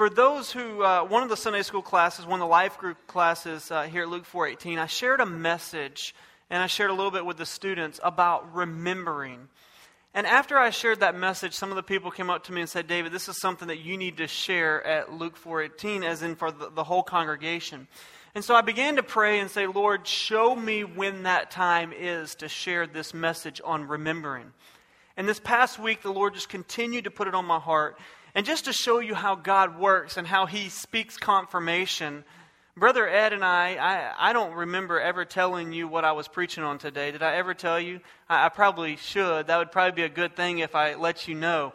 for those who, uh, one of the Sunday school classes, one of the life group classes uh, here at Luke 4.18, I shared a message and I shared a little bit with the students about remembering. And after I shared that message, some of the people came up to me and said, David, this is something that you need to share at Luke 4.18, as in for the, the whole congregation. And so I began to pray and say, Lord, show me when that time is to share this message on remembering. And this past week, the Lord just continued to put it on my heart. And just to show you how God works and how He speaks confirmation, Brother Ed and I, I, I don't remember ever telling you what I was preaching on today. Did I ever tell you? I, I probably should. That would probably be a good thing if I let you know.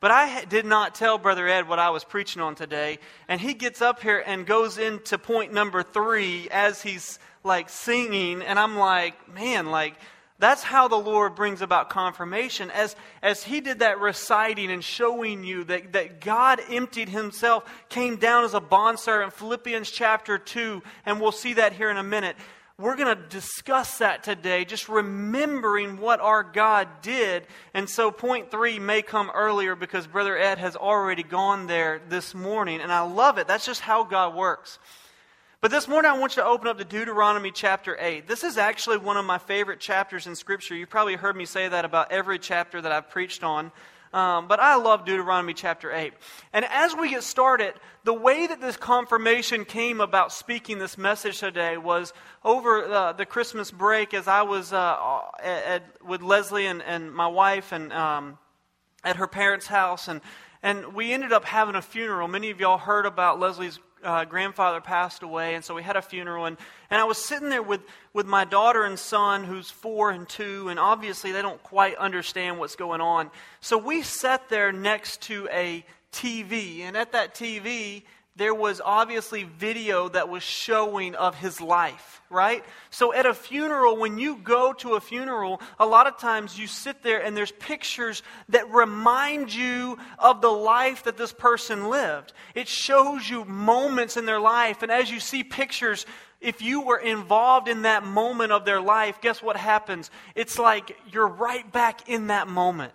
But I did not tell Brother Ed what I was preaching on today. And he gets up here and goes into point number three as he's like singing. And I'm like, man, like, that's how the Lord brings about confirmation. As, as He did that reciting and showing you that, that God emptied Himself, came down as a bondservant, Philippians chapter 2, and we'll see that here in a minute. We're going to discuss that today, just remembering what our God did. And so, point three may come earlier because Brother Ed has already gone there this morning, and I love it. That's just how God works. But this morning, I want you to open up to Deuteronomy chapter 8. This is actually one of my favorite chapters in Scripture. You've probably heard me say that about every chapter that I've preached on. Um, but I love Deuteronomy chapter 8. And as we get started, the way that this confirmation came about speaking this message today was over uh, the Christmas break as I was uh, at, with Leslie and, and my wife and um, at her parents' house. And, and we ended up having a funeral. Many of y'all heard about Leslie's uh, grandfather passed away, and so we had a funeral. And, and I was sitting there with, with my daughter and son, who's four and two, and obviously they don't quite understand what's going on. So we sat there next to a TV, and at that TV, there was obviously video that was showing of his life, right? So at a funeral, when you go to a funeral, a lot of times you sit there and there's pictures that remind you of the life that this person lived. It shows you moments in their life. And as you see pictures, if you were involved in that moment of their life, guess what happens? It's like you're right back in that moment.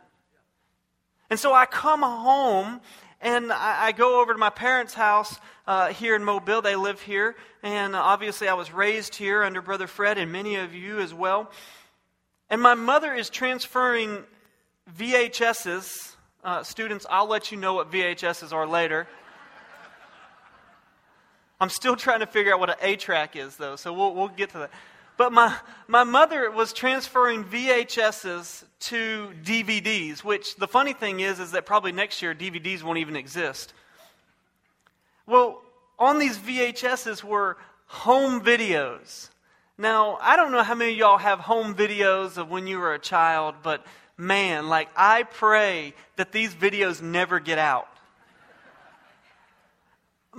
And so I come home and I, I go over to my parents' house uh, here in Mobile. They live here. And obviously, I was raised here under Brother Fred and many of you as well. And my mother is transferring VHSs. Uh, students, I'll let you know what VHSs are later. I'm still trying to figure out what an 8-track is, though, so we'll, we'll get to that. But my, my mother was transferring VHSs to DVDs, which the funny thing is, is that probably next year DVDs won't even exist. Well, on these VHSs were home videos. Now, I don't know how many of y'all have home videos of when you were a child, but man, like I pray that these videos never get out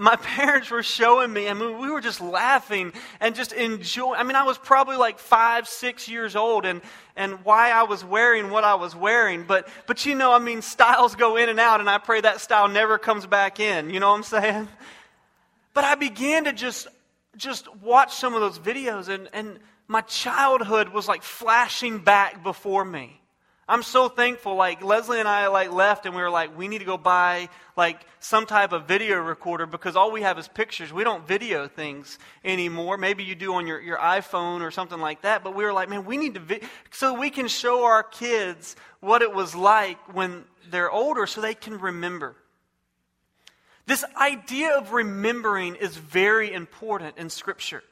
my parents were showing me, I mean, we were just laughing and just enjoying. I mean, I was probably like five, six years old, and, and why I was wearing what I was wearing. But, but you know, I mean, styles go in and out, and I pray that style never comes back in. You know what I'm saying? But I began to just, just watch some of those videos, and, and my childhood was like flashing back before me. I'm so thankful. Like Leslie and I like left and we were like, we need to go buy like some type of video recorder because all we have is pictures. We don't video things anymore. Maybe you do on your, your iPhone or something like that. But we were like, man, we need to vi- so we can show our kids what it was like when they're older so they can remember. This idea of remembering is very important in Scripture.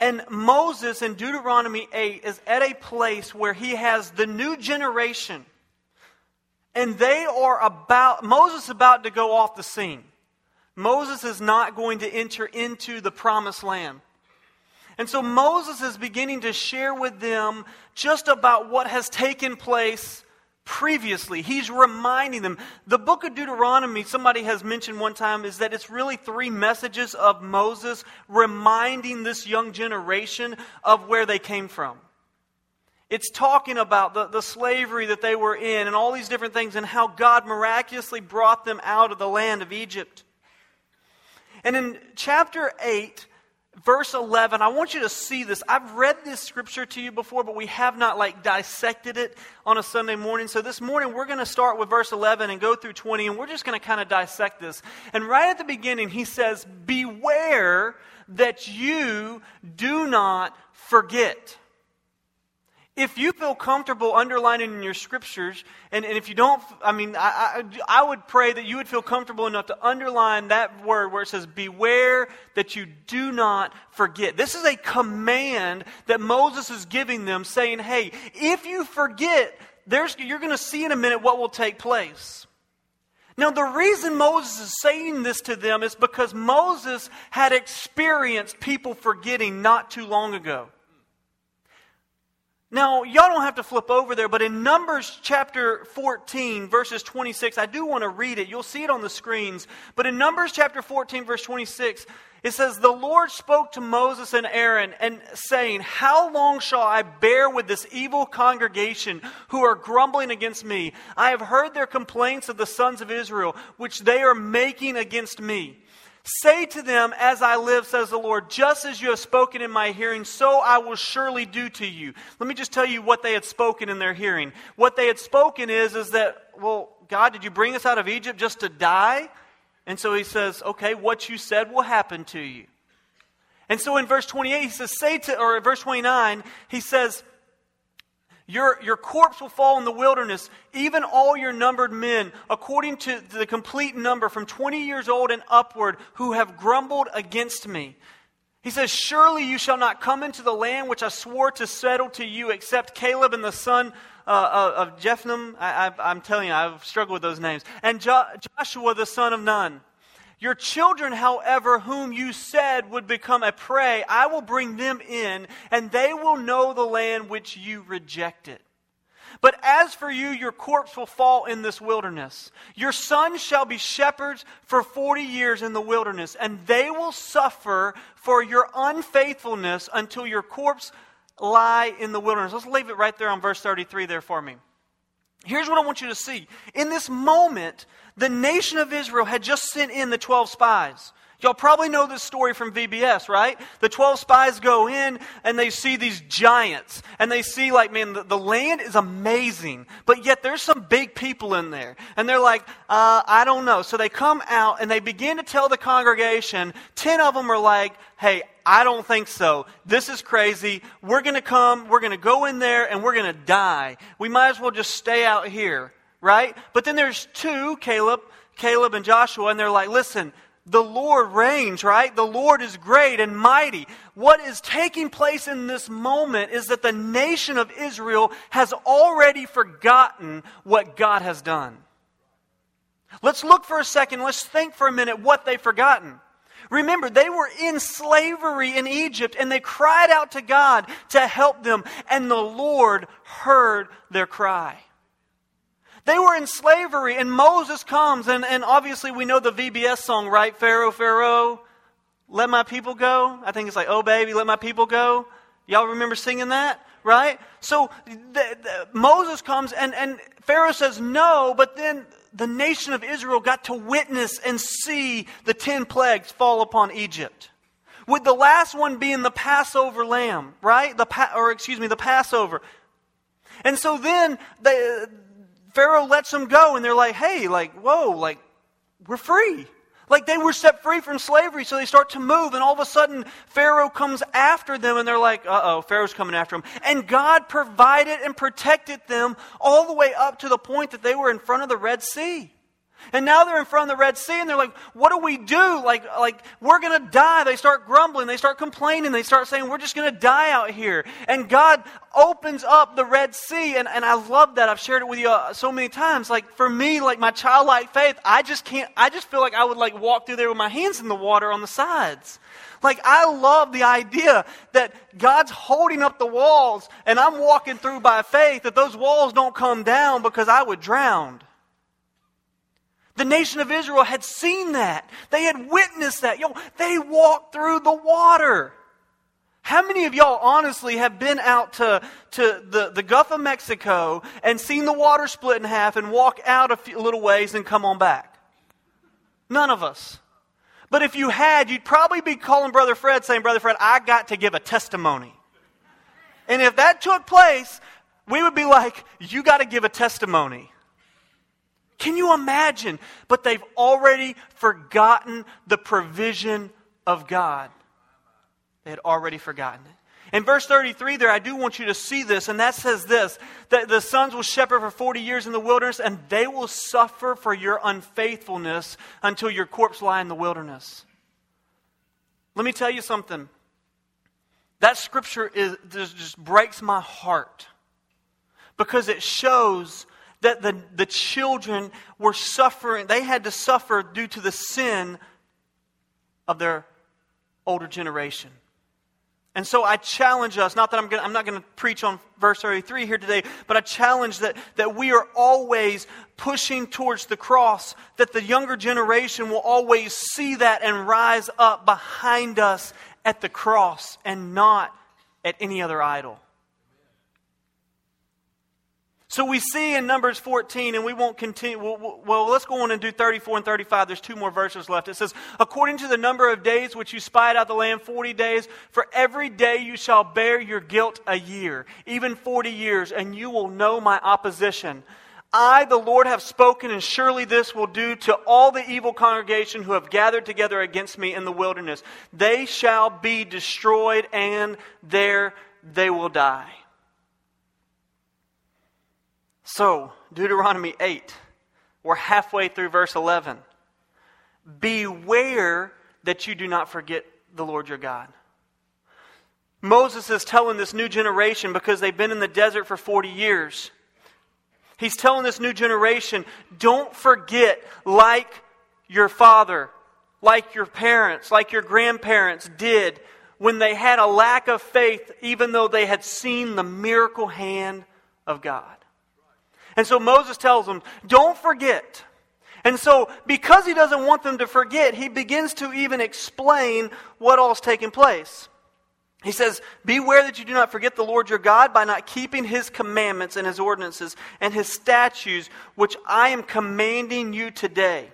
And Moses in Deuteronomy 8 is at a place where he has the new generation. And they are about, Moses about to go off the scene. Moses is not going to enter into the promised land. And so Moses is beginning to share with them just about what has taken place previously. He's reminding them. The book of Deuteronomy, somebody has mentioned one time, is that it's really three messages of Moses reminding this young generation of where they came from. It's talking about the, the slavery that they were in and all these different things and how God miraculously brought them out of the land of Egypt. And in chapter 8, verse 11 i want you to see this. I've read this scripture to you before but we have not like dissected it on a sunday morning. So this morning we're going to start with verse 11 and go through 20 and we're just going to kind of dissect this. And right at the beginning he says beware that you do not forget if you feel comfortable underlining in your scriptures, and, and if you don't, I mean, I, I, I, would pray that you would feel comfortable enough to underline that word where it says, Beware that you do not forget. This is a command that Moses is giving them, saying, Hey, if you forget, there's, you're going to see in a minute what will take place. Now, the reason Moses is saying this to them is because Moses had experienced people forgetting not too long ago. Now, y'all don't have to flip over there, but in Numbers chapter 14, verses 26, I do want to read it. You'll see it on the screens. But in Numbers chapter 14, verse 26, it says, The Lord spoke to Moses and Aaron, and saying, How long shall I bear with this evil congregation who are grumbling against me? I have heard their complaints of the sons of Israel, which they are making against me. Say to them, As I live, says the Lord, just as you have spoken in my hearing, so I will surely do to you. Let me just tell you what they had spoken in their hearing. What they had spoken is, is that, well, God, did you bring us out of Egypt just to die? And so he says, Okay, what you said will happen to you. And so in verse 28, he says, Say to, or in verse 29, he says, your, your corpse will fall in the wilderness, even all your numbered men, according to the complete number from 20 years old and upward, who have grumbled against me. He says, Surely you shall not come into the land which I swore to settle to you, except Caleb and the son uh, of Jephunneh. I, am telling you, I've struggled with those names. And jo- Joshua the son of Nun. Your children, however, whom you said would become a prey, I will bring them in, and they will know the land which you rejected. But as for you, your corpse will fall in this wilderness. Your sons shall be shepherds for 40 years in the wilderness, and they will suffer for your unfaithfulness until your corpse lie in the wilderness. Let's leave it right there on verse 33 there for me. Here's what I want you to see. In this moment, the nation of Israel had just sent in the 12 spies. Y'all probably know this story from VBS, right? The 12 spies go in and they see these giants. And they see, like, man, the, the land is amazing. But yet there's some big people in there. And they're like, uh, I don't know. So they come out and they begin to tell the congregation. Ten of them are like, hey, I don't think so. This is crazy. We're going to come, we're going to go in there, and we're going to die. We might as well just stay out here, right? But then there's two, Caleb, Caleb and Joshua, and they're like, listen, the Lord reigns, right? The Lord is great and mighty. What is taking place in this moment is that the nation of Israel has already forgotten what God has done. Let's look for a second. Let's think for a minute what they've forgotten. Remember, they were in slavery in Egypt and they cried out to God to help them, and the Lord heard their cry. They were in slavery, and Moses comes, and, and obviously we know the VBS song, right? Pharaoh, Pharaoh, let my people go. I think it's like, oh, baby, let my people go. Y'all remember singing that? Right? So the, the, Moses comes, and, and Pharaoh says no, but then the nation of Israel got to witness and see the ten plagues fall upon Egypt. With the last one being the Passover lamb, right? The or excuse me, the Passover. And so then Pharaoh lets them go, and they're like, hey, like, whoa, like, we're free. Like they were set free from slavery, so they start to move, and all of a sudden, Pharaoh comes after them, and they're like, uh oh, Pharaoh's coming after them. And God provided and protected them all the way up to the point that they were in front of the Red Sea. And now they're in front of the Red Sea and they're like, what do we do? Like, like we're going to die. They start grumbling. They start complaining. They start saying, we're just going to die out here. And God opens up the Red Sea. And, and I love that. I've shared it with you uh, so many times. Like, for me, like my childlike faith, I just can't, I just feel like I would like walk through there with my hands in the water on the sides. Like, I love the idea that God's holding up the walls and I'm walking through by faith that those walls don't come down because I would drown. The nation of Israel had seen that. They had witnessed that. Yo, they walked through the water. How many of y'all honestly have been out to, to the, the Gulf of Mexico and seen the water split in half and walk out a few, little ways and come on back? None of us. But if you had, you'd probably be calling Brother Fred saying, Brother Fred, I got to give a testimony. And if that took place, we would be like, You got to give a testimony. Can you imagine? But they've already forgotten the provision of God. They had already forgotten it. In verse 33 there, I do want you to see this, and that says this that the sons will shepherd for 40 years in the wilderness, and they will suffer for your unfaithfulness until your corpse lie in the wilderness. Let me tell you something. That scripture is, just breaks my heart because it shows that the, the children were suffering, they had to suffer due to the sin of their older generation. And so I challenge us, not that I'm, gonna, I'm not going to preach on verse 33 here today, but I challenge that, that we are always pushing towards the cross, that the younger generation will always see that and rise up behind us at the cross and not at any other idol. So we see in Numbers 14, and we won't continue. Well, well, let's go on and do 34 and 35. There's two more verses left. It says, According to the number of days which you spied out the land, 40 days, for every day you shall bear your guilt a year, even 40 years, and you will know my opposition. I, the Lord, have spoken, and surely this will do to all the evil congregation who have gathered together against me in the wilderness. They shall be destroyed, and there they will die. So, Deuteronomy 8, we're halfway through verse 11. Beware that you do not forget the Lord your God. Moses is telling this new generation because they've been in the desert for 40 years. He's telling this new generation, don't forget, like your father, like your parents, like your grandparents did when they had a lack of faith, even though they had seen the miracle hand of God. And so Moses tells them, don't forget. And so, because he doesn't want them to forget, he begins to even explain what all's taking place. He says, Beware that you do not forget the Lord your God by not keeping his commandments and his ordinances and his statutes, which I am commanding you today.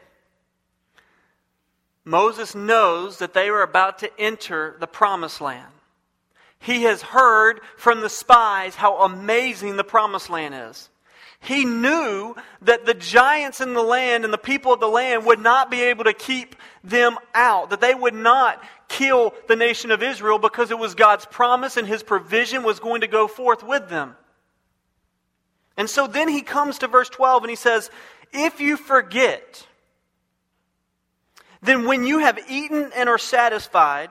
Moses knows that they are about to enter the promised land. He has heard from the spies how amazing the promised land is. He knew that the giants in the land and the people of the land would not be able to keep them out, that they would not kill the nation of Israel because it was God's promise and his provision was going to go forth with them. And so then he comes to verse 12 and he says, If you forget, then when you have eaten and are satisfied,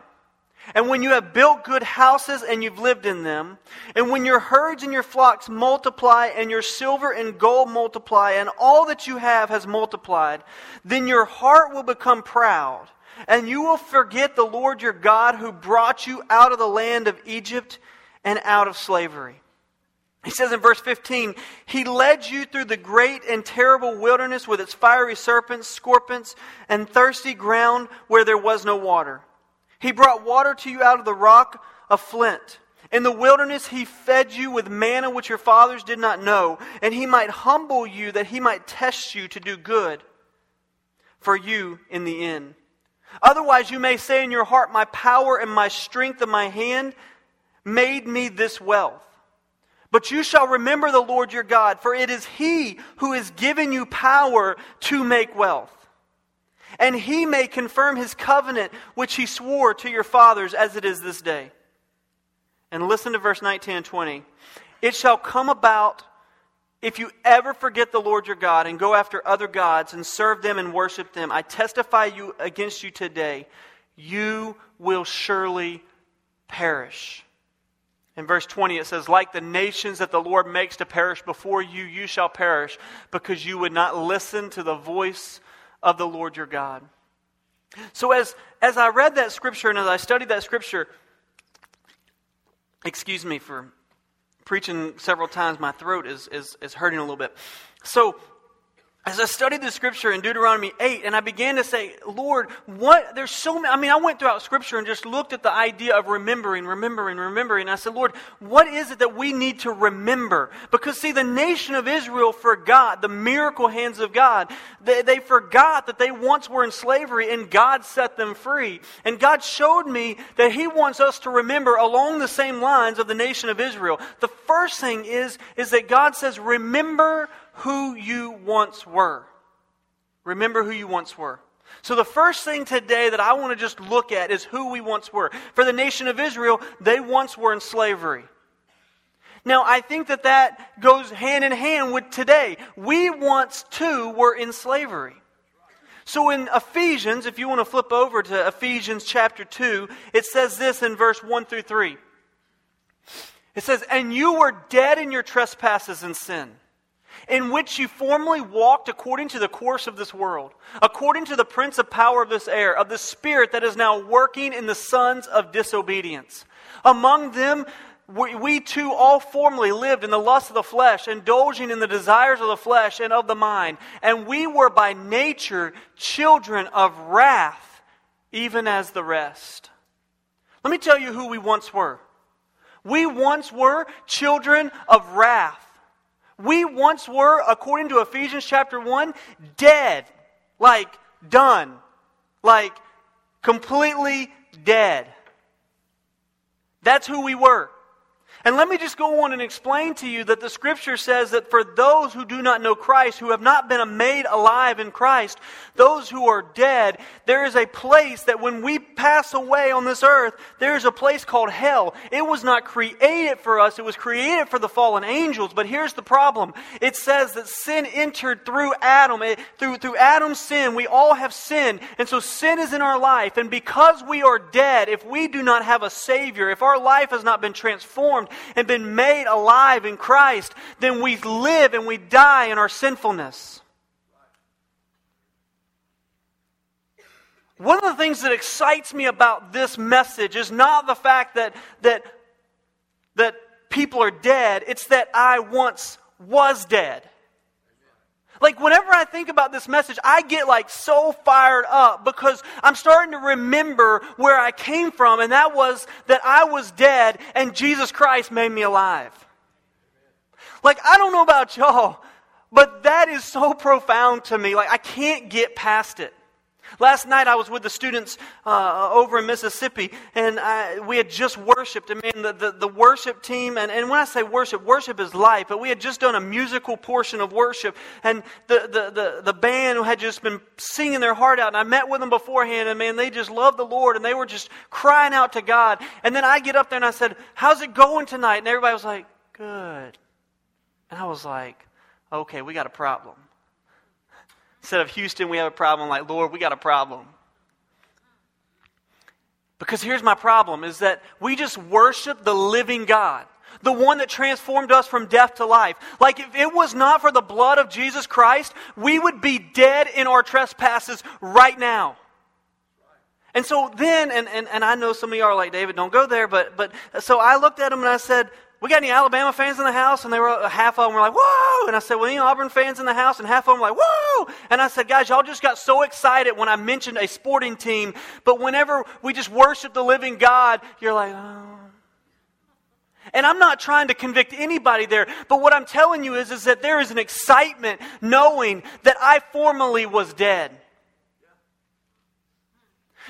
and when you have built good houses and you've lived in them, and when your herds and your flocks multiply, and your silver and gold multiply, and all that you have has multiplied, then your heart will become proud, and you will forget the Lord your God who brought you out of the land of Egypt and out of slavery. He says in verse 15, He led you through the great and terrible wilderness with its fiery serpents, scorpions, and thirsty ground where there was no water. He brought water to you out of the rock of flint. In the wilderness, he fed you with manna which your fathers did not know, and he might humble you that he might test you to do good for you in the end. Otherwise, you may say in your heart, My power and my strength and my hand made me this wealth. But you shall remember the Lord your God, for it is he who has given you power to make wealth and he may confirm his covenant which he swore to your fathers as it is this day. And listen to verse 19 and 20. It shall come about if you ever forget the Lord your God and go after other gods and serve them and worship them, I testify you against you today, you will surely perish. In verse 20, it says, Like the nations that the Lord makes to perish before you, you shall perish, because you would not listen to the voice of the Lord your God. So, as, as I read that scripture and as I studied that scripture, excuse me for preaching several times, my throat is, is, is hurting a little bit. So, as I studied the scripture in Deuteronomy 8, and I began to say, Lord, what, there's so many, I mean, I went throughout scripture and just looked at the idea of remembering, remembering, remembering. And I said, Lord, what is it that we need to remember? Because, see, the nation of Israel forgot the miracle hands of God. They, they forgot that they once were in slavery and God set them free. And God showed me that He wants us to remember along the same lines of the nation of Israel. The first thing is, is that God says, remember who you once were. Remember who you once were. So, the first thing today that I want to just look at is who we once were. For the nation of Israel, they once were in slavery. Now, I think that that goes hand in hand with today. We once too were in slavery. So in Ephesians, if you want to flip over to Ephesians chapter 2, it says this in verse 1 through 3. It says, And you were dead in your trespasses and sin in which you formerly walked according to the course of this world, according to the prince of power of this air, of the spirit that is now working in the sons of disobedience. Among them, we, we too all formerly lived in the lust of the flesh, indulging in the desires of the flesh and of the mind, and we were by nature children of wrath, even as the rest. Let me tell you who we once were. We once were children of wrath. We once were, according to Ephesians chapter 1, dead. Like done. Like completely dead. That's who we were. And let me just go on and explain to you that the scripture says that for those who do not know Christ, who have not been made alive in Christ, those who are dead, there is a place that when we pass away on this earth, there is a place called hell. It was not created for us, it was created for the fallen angels. But here's the problem it says that sin entered through Adam. It, through, through Adam's sin, we all have sinned. And so sin is in our life. And because we are dead, if we do not have a Savior, if our life has not been transformed, and been made alive in Christ, then we live and we die in our sinfulness. One of the things that excites me about this message is not the fact that, that, that people are dead, it's that I once was dead. Like, whenever I think about this message, I get like so fired up because I'm starting to remember where I came from, and that was that I was dead and Jesus Christ made me alive. Like, I don't know about y'all, but that is so profound to me. Like, I can't get past it. Last night I was with the students uh, over in Mississippi, and I, we had just worshiped. I mean, the, the, the, worship team, and, and when I say worship, worship is life, but we had just done a musical portion of worship, and the, the, the, the band had just been singing their heart out, and I met with them beforehand, and man, they just loved the Lord, and they were just crying out to God. And then I get up there and I said, How's it going tonight? And everybody was like, Good. And I was like, Okay, we got a problem. Instead of Houston, we have a problem. Like, Lord, we got a problem. Because here's my problem is that we just worship the living God, the one that transformed us from death to life. Like, if it was not for the blood of Jesus Christ, we would be dead in our trespasses right now. And so then, and, and, and I know some of you are like, David, don't go there, but, but so I looked at him and I said, we got any Alabama fans in the house? And they were uh, half of them were like, whoa! And I said, well, any Auburn fans in the house? And half of them were like, whoa! And I said, guys, y'all just got so excited when I mentioned a sporting team, but whenever we just worship the living God, you're like, oh. And I'm not trying to convict anybody there, but what I'm telling you is, is that there is an excitement knowing that I formerly was dead.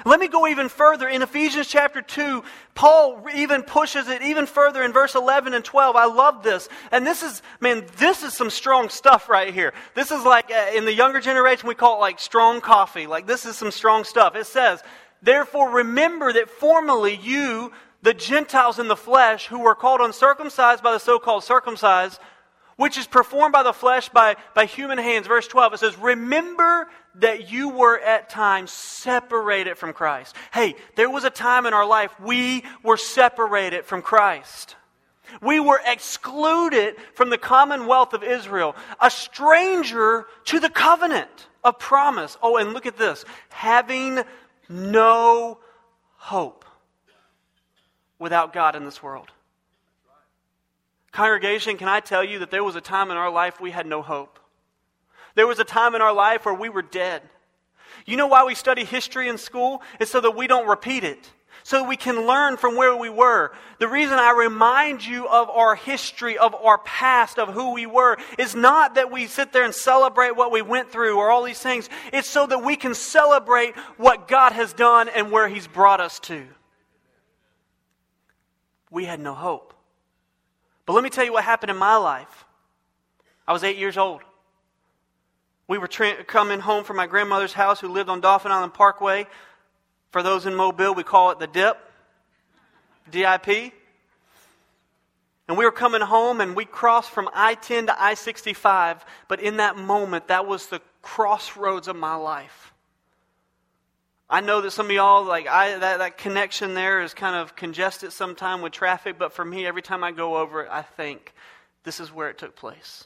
Let me go even further. In Ephesians chapter 2, Paul even pushes it even further in verse 11 and 12. I love this. And this is, man, this is some strong stuff right here. This is like, uh, in the younger generation, we call it like strong coffee. Like, this is some strong stuff. It says, Therefore, remember that formerly you, the Gentiles in the flesh, who were called uncircumcised by the so called circumcised, which is performed by the flesh by, by human hands. Verse 12, it says, Remember that you were at times separated from Christ. Hey, there was a time in our life we were separated from Christ. We were excluded from the commonwealth of Israel, a stranger to the covenant of promise. Oh, and look at this having no hope without God in this world. Congregation, can I tell you that there was a time in our life we had no hope? There was a time in our life where we were dead. You know why we study history in school? It's so that we don't repeat it. So we can learn from where we were. The reason I remind you of our history, of our past, of who we were, is not that we sit there and celebrate what we went through or all these things. It's so that we can celebrate what God has done and where He's brought us to. We had no hope. But let me tell you what happened in my life. I was eight years old. We were tra- coming home from my grandmother's house who lived on Dauphin Island Parkway. For those in Mobile, we call it the dip, DIP. And we were coming home and we crossed from I 10 to I 65. But in that moment, that was the crossroads of my life. I know that some of y'all, like, I, that, that connection there is kind of congested sometime with traffic, but for me, every time I go over it, I think this is where it took place.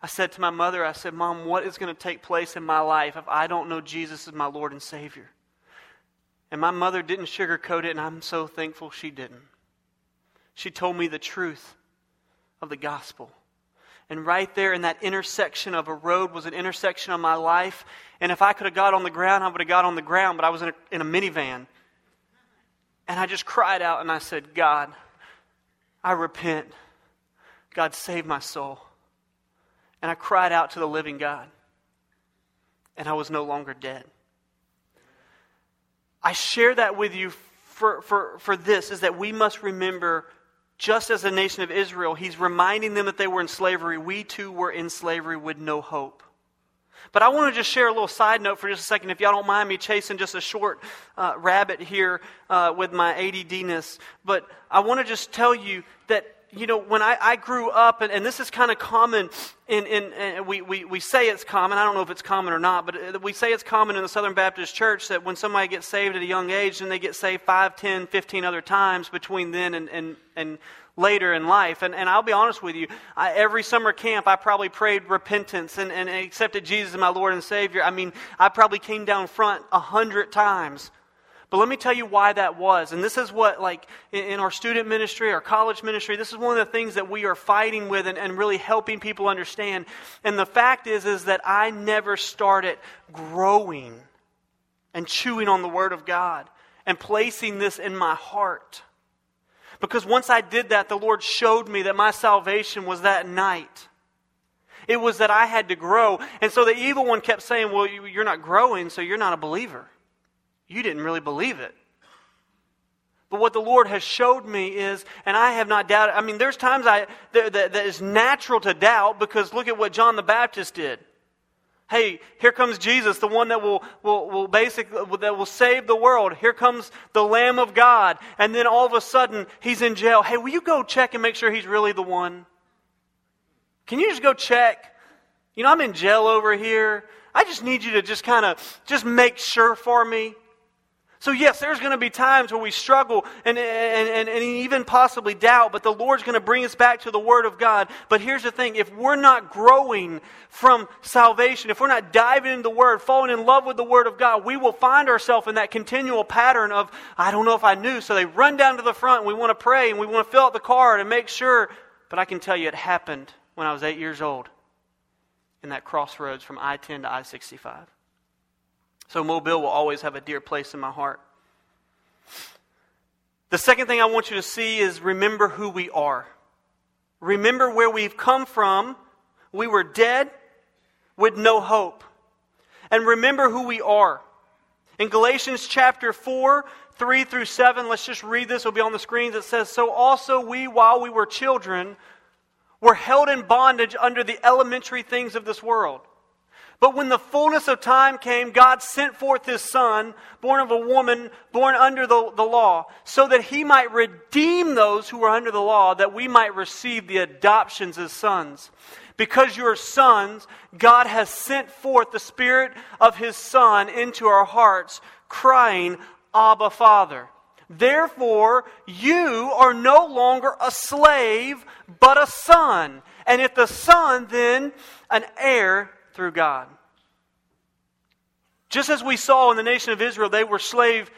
I said to my mother, I said, Mom, what is going to take place in my life if I don't know Jesus as my Lord and Savior? And my mother didn't sugarcoat it, and I'm so thankful she didn't. She told me the truth of the gospel. And right there in that intersection of a road was an intersection of my life. And if I could have got on the ground, I would have got on the ground, but I was in a, in a minivan. And I just cried out and I said, God, I repent. God, save my soul. And I cried out to the living God. And I was no longer dead. I share that with you for, for, for this is that we must remember, just as the nation of Israel, he's reminding them that they were in slavery. We too were in slavery with no hope. But I want to just share a little side note for just a second, if y'all don't mind me chasing just a short uh, rabbit here uh, with my ADDness. But I want to just tell you that you know, when I, I grew up, and, and this is kind of common in, in, in, we, we, we say it's common. I don't know if it's common or not, but uh, we say it's common in the Southern Baptist Church that when somebody gets saved at a young age, then they get saved 5, 10, 15 other times between then and, and, and later in life. And, and I'll be honest with you, I, every summer camp, I probably prayed repentance and, and accepted Jesus as my Lord and Savior. I mean, I probably came down front a hundred times but let me tell you why that was. And this is what, like, in our student ministry, our college ministry, this is one of the things that we are fighting with and, and really helping people understand. And the fact is, is that I never started growing and chewing on the Word of God and placing this in my heart. Because once I did that, the Lord showed me that my salvation was that night. It was that I had to grow. And so the evil one kept saying, Well, you're not growing, so you're not a believer you didn't really believe it. But what the Lord has showed me is, and I have not doubted, I mean, there's times I, that, that, that is natural to doubt because look at what John the Baptist did. Hey, here comes Jesus, the one that will, will, will basically, that will save the world. Here comes the Lamb of God. And then all of a sudden, he's in jail. Hey, will you go check and make sure he's really the one? Can you just go check? You know, I'm in jail over here. I just need you to just kind of, just make sure for me. So, yes, there's going to be times where we struggle and, and, and, and, even possibly doubt, but the Lord's going to bring us back to the Word of God. But here's the thing if we're not growing from salvation, if we're not diving into the Word, falling in love with the Word of God, we will find ourselves in that continual pattern of, I don't know if I knew. So they run down to the front and we want to pray and we want to fill out the card and make sure. But I can tell you it happened when I was eight years old in that crossroads from I 10 to I 65. So Mobile will always have a dear place in my heart. The second thing I want you to see is remember who we are. Remember where we've come from. We were dead with no hope. And remember who we are. In Galatians chapter 4, 3 through 7, let's just read this. It'll be on the screens. It says, So also we, while we were children, were held in bondage under the elementary things of this world. But when the fullness of time came, God sent forth his Son, born of a woman, born under the, the law, so that he might redeem those who were under the law, that we might receive the adoptions as sons. Because you are sons, God has sent forth the Spirit of his Son into our hearts, crying, Abba, Father. Therefore, you are no longer a slave, but a son. And if the son, then an heir through God. Just as we saw in the nation of Israel, they were slave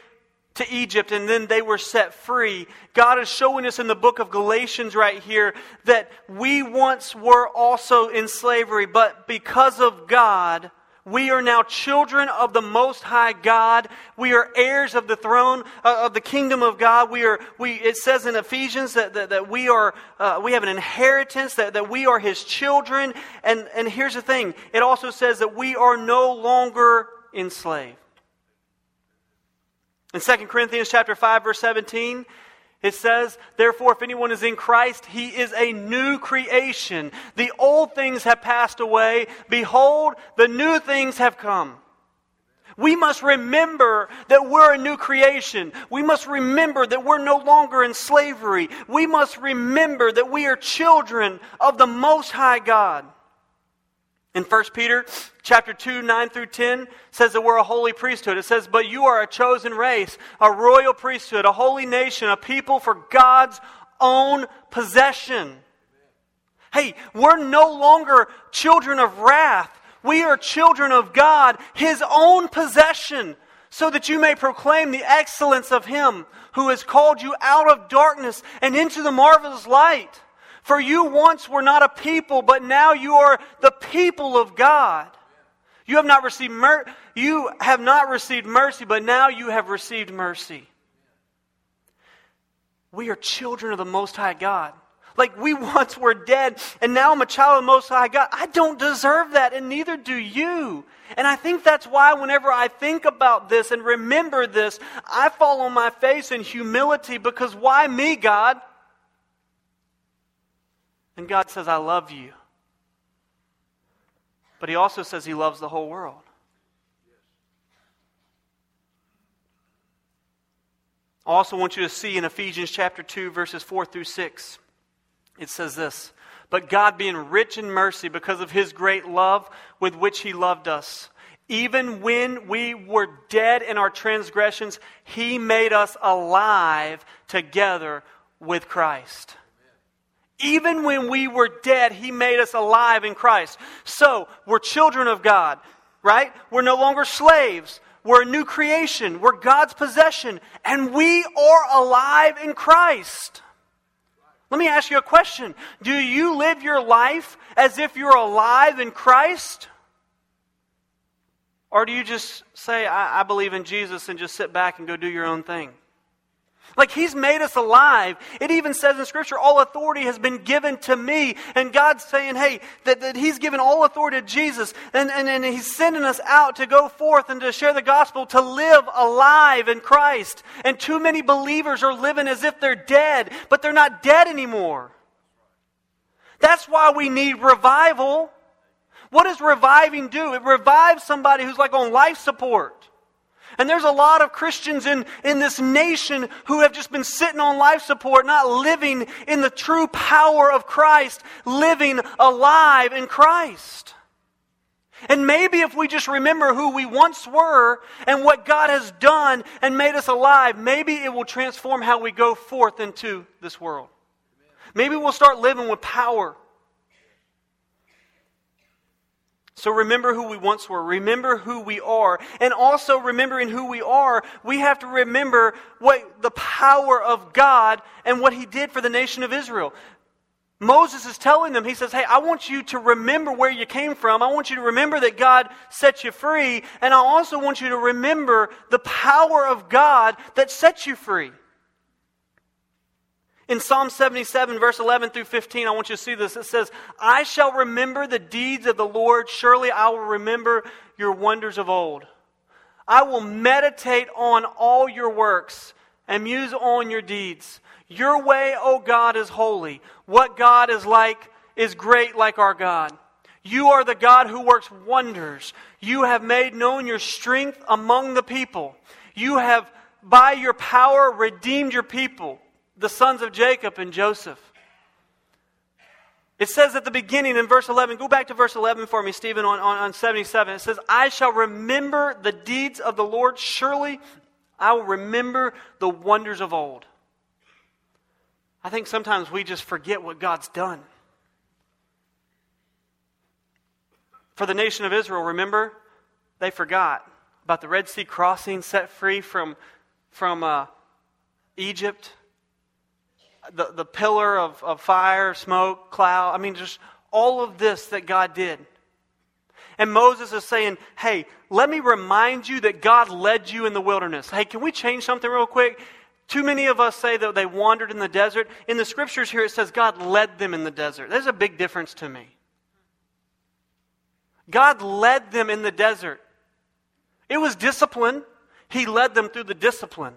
to Egypt and then they were set free. God is showing us in the book of Galatians right here that we once were also in slavery, but because of God, we are now children of the Most High God. We are heirs of the throne uh, of the kingdom of God. We are. We. It says in Ephesians that, that, that we are. Uh, we have an inheritance. That, that we are His children. And and here's the thing. It also says that we are no longer enslaved. In 2 Corinthians chapter 5 verse 17, it says, Therefore, if anyone is in Christ, he is a new creation. The old things have passed away. Behold, the new things have come. We must remember that we're a new creation. We must remember that we're no longer in slavery. We must remember that we are children of the Most High God. In 1 Peter chapter 2, 9 through 10 says that we're a holy priesthood. It says, But you are a chosen race, a royal priesthood, a holy nation, a people for God's own possession. Hey, we're no longer children of wrath. We are children of God, His own possession, so that you may proclaim the excellence of Him who has called you out of darkness and into the marvelous light. For you once were not a people, but now you are the people of God. You have not received mer- you have not received mercy, but now you have received mercy. We are children of the Most High God. Like we once were dead, and now I'm a child of the Most High God. I don't deserve that, and neither do you. And I think that's why, whenever I think about this and remember this, I fall on my face in humility because why me, God? And God says, I love you. But He also says He loves the whole world. I also want you to see in Ephesians chapter 2, verses 4 through 6, it says this But God, being rich in mercy because of His great love with which He loved us, even when we were dead in our transgressions, He made us alive together with Christ. Even when we were dead, He made us alive in Christ. So, we're children of God, right? We're no longer slaves. We're a new creation. We're God's possession. And we are alive in Christ. Let me ask you a question. Do you live your life as if you're alive in Christ? Or do you just say, I, I believe in Jesus and just sit back and go do your own thing? Like He's made us alive. It even says in Scripture, all authority has been given to me. And God's saying, hey, that, that He's given all authority to Jesus. And, and, and He's sending us out to go forth and to share the gospel, to live alive in Christ. And too many believers are living as if they're dead, but they're not dead anymore. That's why we need revival. What does reviving do? It revives somebody who's like on life support. And there's a lot of Christians in, in this nation who have just been sitting on life support, not living in the true power of Christ, living alive in Christ. And maybe if we just remember who we once were and what God has done and made us alive, maybe it will transform how we go forth into this world. Maybe we'll start living with power. So remember who we once were. Remember who we are. And also remembering who we are, we have to remember what the power of God and what he did for the nation of Israel. Moses is telling them, he says, Hey, I want you to remember where you came from. I want you to remember that God set you free. And I also want you to remember the power of God that set you free. In Psalm 77, verse 11 through 15, I want you to see this. It says, I shall remember the deeds of the Lord. Surely I will remember your wonders of old. I will meditate on all your works and muse on your deeds. Your way, O God, is holy. What God is like is great like our God. You are the God who works wonders. You have made known your strength among the people. You have, by your power, redeemed your people the sons of Jacob and Joseph. It says at the beginning in verse 11, go back to verse 11 for me, Stephen, on, on, on 77. It says, I shall remember the deeds of the Lord. Surely I will remember the wonders of old. I think sometimes we just forget what God's done. For the nation of Israel, remember, they forgot about the Red Sea crossing, set free from from uh, Egypt, the, the pillar of, of fire, smoke, cloud. I mean, just all of this that God did. And Moses is saying, Hey, let me remind you that God led you in the wilderness. Hey, can we change something real quick? Too many of us say that they wandered in the desert. In the scriptures here, it says God led them in the desert. There's a big difference to me. God led them in the desert. It was discipline. He led them through the discipline.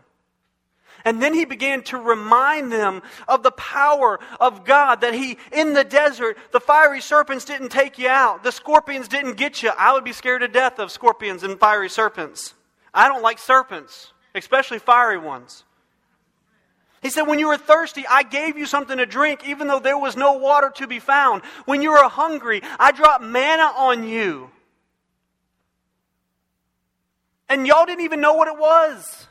And then he began to remind them of the power of God that he, in the desert, the fiery serpents didn't take you out. The scorpions didn't get you. I would be scared to death of scorpions and fiery serpents. I don't like serpents, especially fiery ones. He said, When you were thirsty, I gave you something to drink, even though there was no water to be found. When you were hungry, I dropped manna on you. And y'all didn't even know what it was.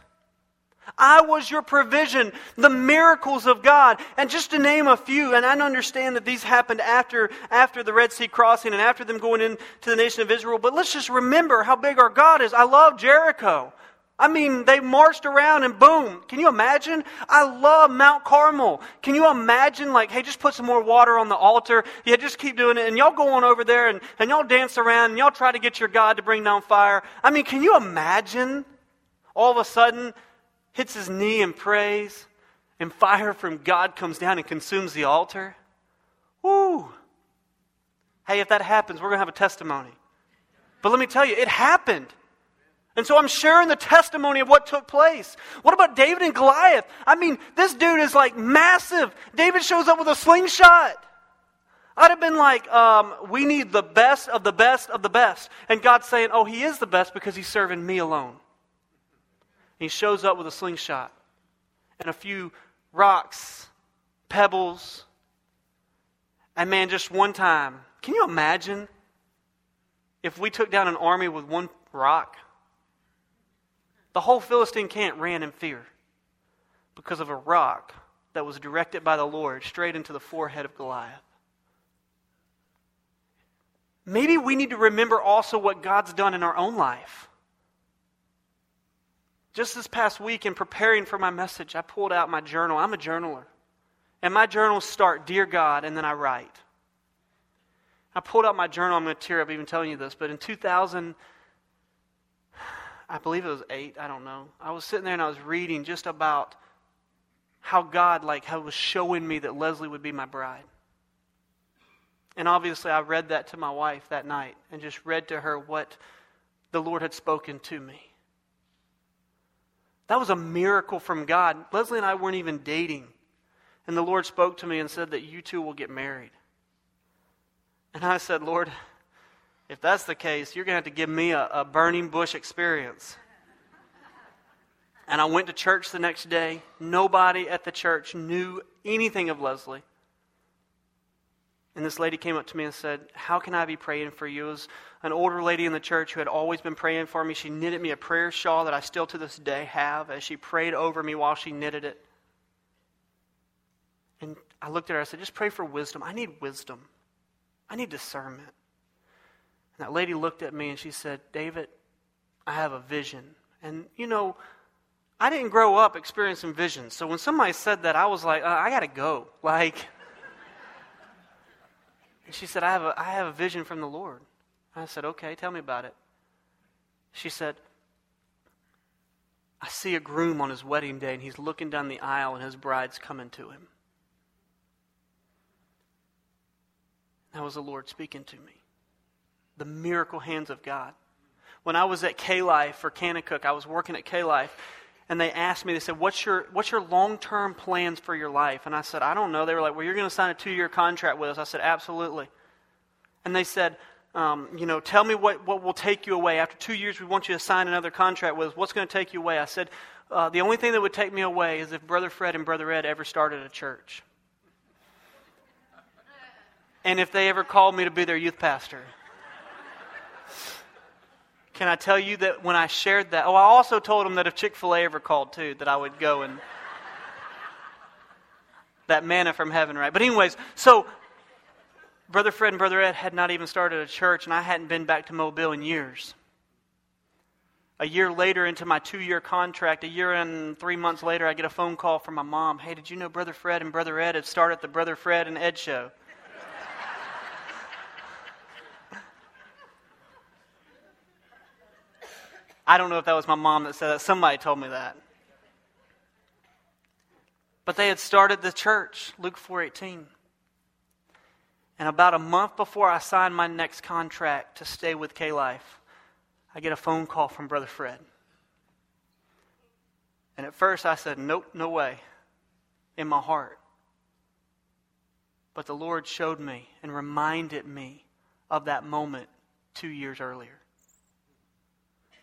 I was your provision, the miracles of God. And just to name a few, and I understand that these happened after, after the Red Sea crossing and after them going into the nation of Israel, but let's just remember how big our God is. I love Jericho. I mean, they marched around and boom. Can you imagine? I love Mount Carmel. Can you imagine, like, hey, just put some more water on the altar? Yeah, just keep doing it. And y'all go on over there and, and y'all dance around and y'all try to get your God to bring down fire. I mean, can you imagine all of a sudden hits his knee and prays, and fire from God comes down and consumes the altar. Woo! Hey, if that happens, we're going to have a testimony. But let me tell you, it happened. And so I'm sharing the testimony of what took place. What about David and Goliath? I mean, this dude is like massive. David shows up with a slingshot. I'd have been like, um, we need the best of the best of the best. And God's saying, oh, he is the best because he's serving me alone. He shows up with a slingshot and a few rocks, pebbles. And man, just one time, can you imagine if we took down an army with one rock? The whole Philistine camp ran in fear because of a rock that was directed by the Lord straight into the forehead of Goliath. Maybe we need to remember also what God's done in our own life. Just this past week, in preparing for my message, I pulled out my journal. I'm a journaler. And my journals start, Dear God, and then I write. I pulled out my journal. I'm going to tear up even telling you this, but in 2000, I believe it was eight, I don't know. I was sitting there and I was reading just about how God, like, how was showing me that Leslie would be my bride. And obviously, I read that to my wife that night and just read to her what the Lord had spoken to me. That was a miracle from God. Leslie and I weren't even dating. And the Lord spoke to me and said that you two will get married. And I said, Lord, if that's the case, you're going to have to give me a, a burning bush experience. And I went to church the next day. Nobody at the church knew anything of Leslie. And this lady came up to me and said, How can I be praying for you? It was an older lady in the church who had always been praying for me. She knitted me a prayer shawl that I still to this day have as she prayed over me while she knitted it. And I looked at her, I said, Just pray for wisdom. I need wisdom, I need discernment. And that lady looked at me and she said, David, I have a vision. And, you know, I didn't grow up experiencing visions. So when somebody said that, I was like, uh, I got to go. Like, and she said, I have, a, I have a vision from the Lord. I said, Okay, tell me about it. She said, I see a groom on his wedding day, and he's looking down the aisle, and his bride's coming to him. That was the Lord speaking to me. The miracle hands of God. When I was at K Life for Kanakuk, I was working at K Life, and they asked me, they said, What's your, what's your long term plans for your life? And I said, I don't know. They were like, Well, you're going to sign a two year contract with us. I said, Absolutely. And they said, um, You know, tell me what, what will take you away. After two years, we want you to sign another contract with us. What's going to take you away? I said, uh, The only thing that would take me away is if Brother Fred and Brother Ed ever started a church. And if they ever called me to be their youth pastor. Can I tell you that when I shared that? Oh, I also told him that if Chick fil A ever called too, that I would go and. that manna from heaven, right? But, anyways, so Brother Fred and Brother Ed had not even started a church, and I hadn't been back to Mobile in years. A year later, into my two year contract, a year and three months later, I get a phone call from my mom. Hey, did you know Brother Fred and Brother Ed have started the Brother Fred and Ed show? I don't know if that was my mom that said that. Somebody told me that. But they had started the church, Luke 4:18. And about a month before I signed my next contract to stay with K Life, I get a phone call from Brother Fred. And at first I said, Nope, no way, in my heart. But the Lord showed me and reminded me of that moment two years earlier.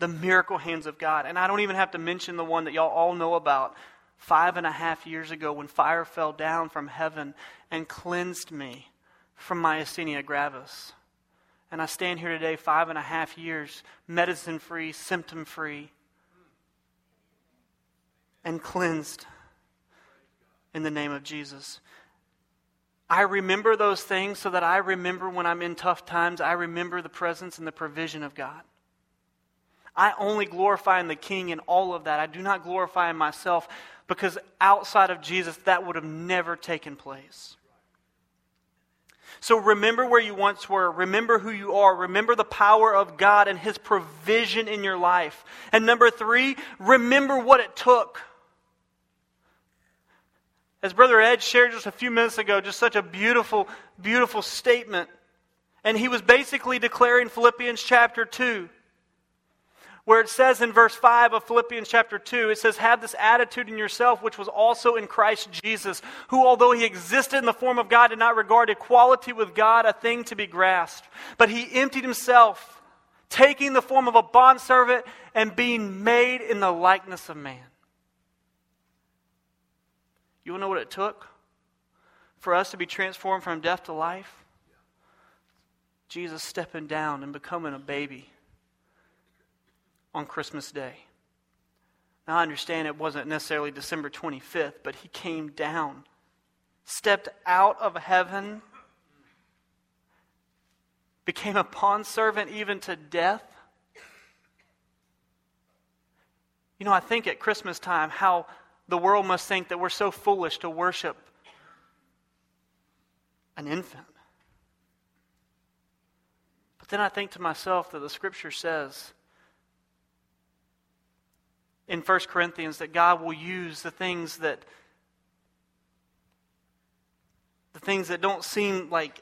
The miracle hands of God. And I don't even have to mention the one that y'all all know about five and a half years ago when fire fell down from heaven and cleansed me from my myasthenia gravis. And I stand here today, five and a half years, medicine free, symptom free, and cleansed in the name of Jesus. I remember those things so that I remember when I'm in tough times, I remember the presence and the provision of God. I only glorify in the King in all of that. I do not glorify in myself because outside of Jesus, that would have never taken place. So remember where you once were. Remember who you are. Remember the power of God and His provision in your life. And number three, remember what it took. As Brother Ed shared just a few minutes ago, just such a beautiful, beautiful statement. And he was basically declaring Philippians chapter 2 where it says in verse 5 of Philippians chapter 2, it says, Have this attitude in yourself, which was also in Christ Jesus, who, although he existed in the form of God, did not regard equality with God a thing to be grasped. But he emptied himself, taking the form of a bondservant and being made in the likeness of man. You want to know what it took for us to be transformed from death to life? Jesus stepping down and becoming a baby on Christmas Day. Now, I understand it wasn't necessarily December 25th, but he came down, stepped out of heaven, became a bondservant even to death. You know, I think at Christmas time how the world must think that we're so foolish to worship an infant. But then I think to myself that the scripture says in 1 Corinthians that God will use the things that the things that don't seem like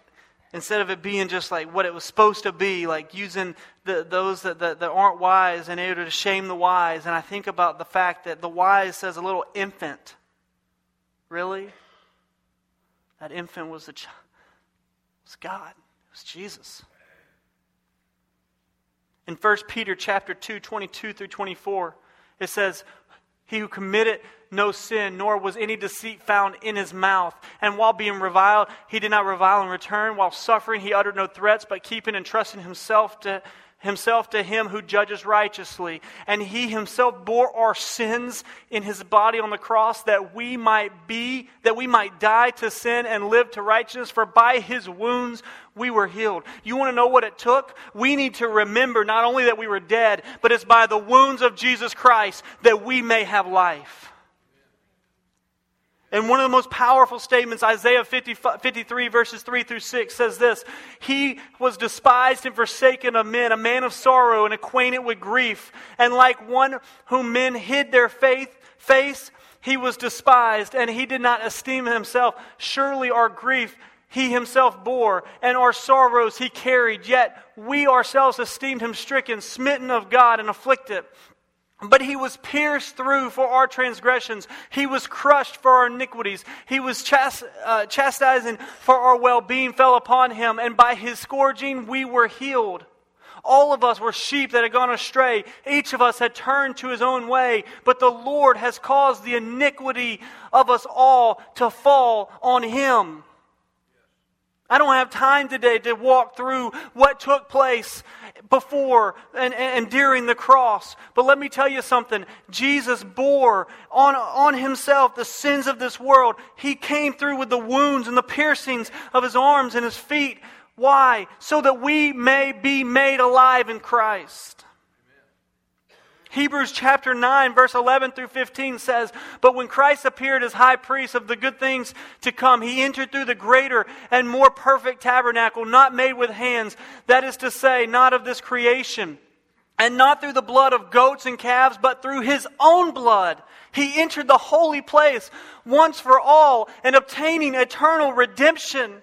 instead of it being just like what it was supposed to be, like using the, those that, that, that aren't wise and able to shame the wise. And I think about the fact that the wise says a little infant. Really? That infant was child. was God. It was Jesus. In 1 Peter chapter 2, 22 through 24, it says, He who committed no sin, nor was any deceit found in his mouth. And while being reviled, he did not revile in return. While suffering, he uttered no threats, but keeping and trusting himself to himself to him who judges righteously. And he himself bore our sins in his body on the cross that we might be, that we might die to sin and live to righteousness. For by his wounds we were healed. You want to know what it took? We need to remember not only that we were dead, but it's by the wounds of Jesus Christ that we may have life. And one of the most powerful statements, Isaiah 50, 53, verses 3 through 6, says this He was despised and forsaken of men, a man of sorrow and acquainted with grief. And like one whom men hid their faith, face, he was despised, and he did not esteem himself. Surely our grief he himself bore, and our sorrows he carried. Yet we ourselves esteemed him stricken, smitten of God, and afflicted. But he was pierced through for our transgressions. He was crushed for our iniquities. He was chast- uh, chastising for our well being, fell upon him, and by his scourging we were healed. All of us were sheep that had gone astray. Each of us had turned to his own way, but the Lord has caused the iniquity of us all to fall on him. I don't have time today to walk through what took place before and, and, during the cross. But let me tell you something. Jesus bore on, on himself the sins of this world. He came through with the wounds and the piercings of his arms and his feet. Why? So that we may be made alive in Christ. Hebrews chapter 9, verse 11 through 15 says, But when Christ appeared as high priest of the good things to come, he entered through the greater and more perfect tabernacle, not made with hands, that is to say, not of this creation, and not through the blood of goats and calves, but through his own blood. He entered the holy place once for all and obtaining eternal redemption.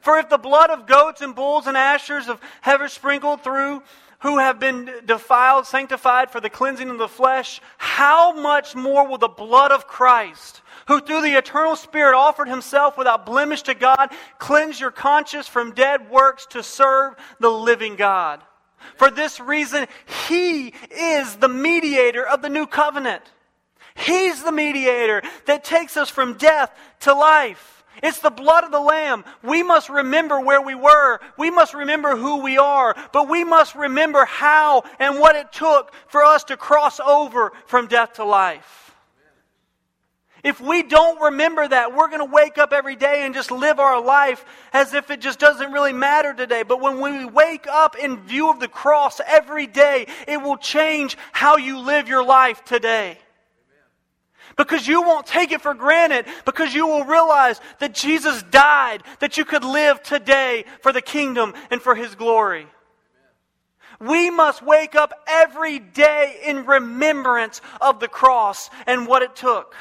For if the blood of goats and bulls and ashes of ever sprinkled through who have been defiled, sanctified for the cleansing of the flesh, how much more will the blood of Christ, who through the eternal Spirit offered himself without blemish to God, cleanse your conscience from dead works to serve the living God? For this reason, he is the mediator of the new covenant. He's the mediator that takes us from death to life. It's the blood of the Lamb. We must remember where we were. We must remember who we are. But we must remember how and what it took for us to cross over from death to life. If we don't remember that, we're going to wake up every day and just live our life as if it just doesn't really matter today. But when we wake up in view of the cross every day, it will change how you live your life today. Because you won't take it for granted, because you will realize that Jesus died, that you could live today for the kingdom and for his glory. We must wake up every day in remembrance of the cross and what it took.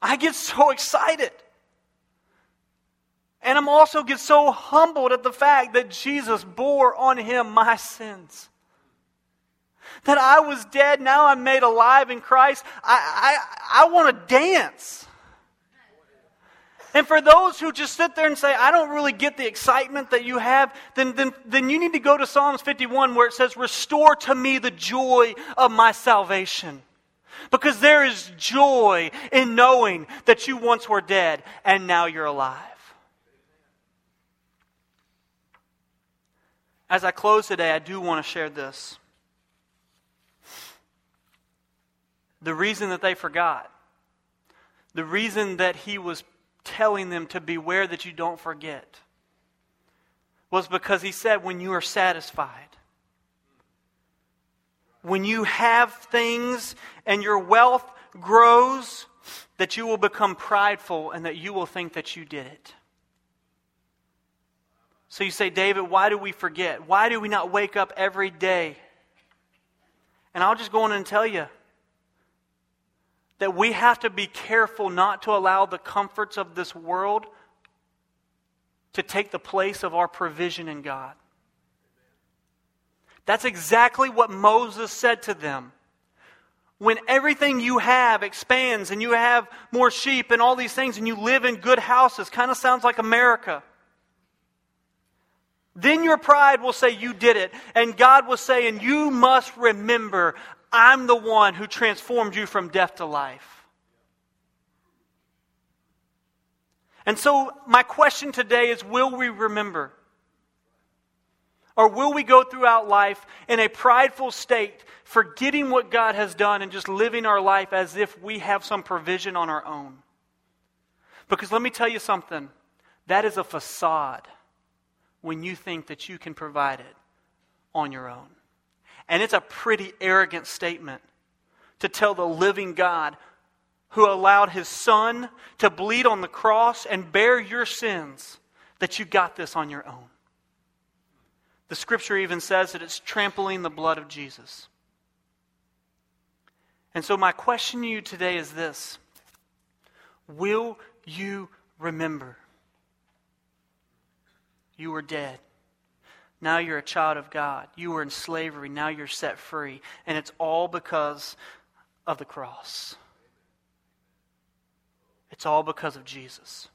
I get so excited. And I'm also get so humbled at the fact that Jesus bore on him my sins that I was dead, now I'm made alive in Christ. I, I, I want to dance. And for those who just sit there and say, I don't really get the excitement that you have, then, then, then you need to go to Psalms 51 where it says, Restore to me the joy of my salvation. Because there is joy in knowing that you once were dead and now you're alive. As I close today, I do want to share this. The reason that they forgot, the reason that he was telling them to beware that you don't forget, was because he said, when you are satisfied, when you have things and your wealth grows, that you will become prideful and that you will think that you did it. So you say, David, why do we forget? Why do we not wake up every day? And I'll just go on and tell you that we have to be careful not to allow the comforts of this world to take the place of our provision in God. That's exactly what Moses said to them. When everything you have expands and you have more sheep and all these things and you live in good houses, kind of sounds like America. Then your pride will say you did it. And God will say, and you must remember, I'm the one who transformed you from death to life. And so, my question today is will we remember? Or will we go throughout life in a prideful state, forgetting what God has done and just living our life as if we have some provision on our own? Because let me tell you something that is a facade when you think that you can provide it on your own. And it's a pretty arrogant statement to tell the living God who allowed his son to bleed on the cross and bear your sins that you got this on your own. The scripture even says that it's trampling the blood of Jesus. And so, my question to you today is this Will you remember? You were dead. Now you're a child of God. You were in slavery. Now you're set free. And it's all because of the cross. It's all because of Jesus.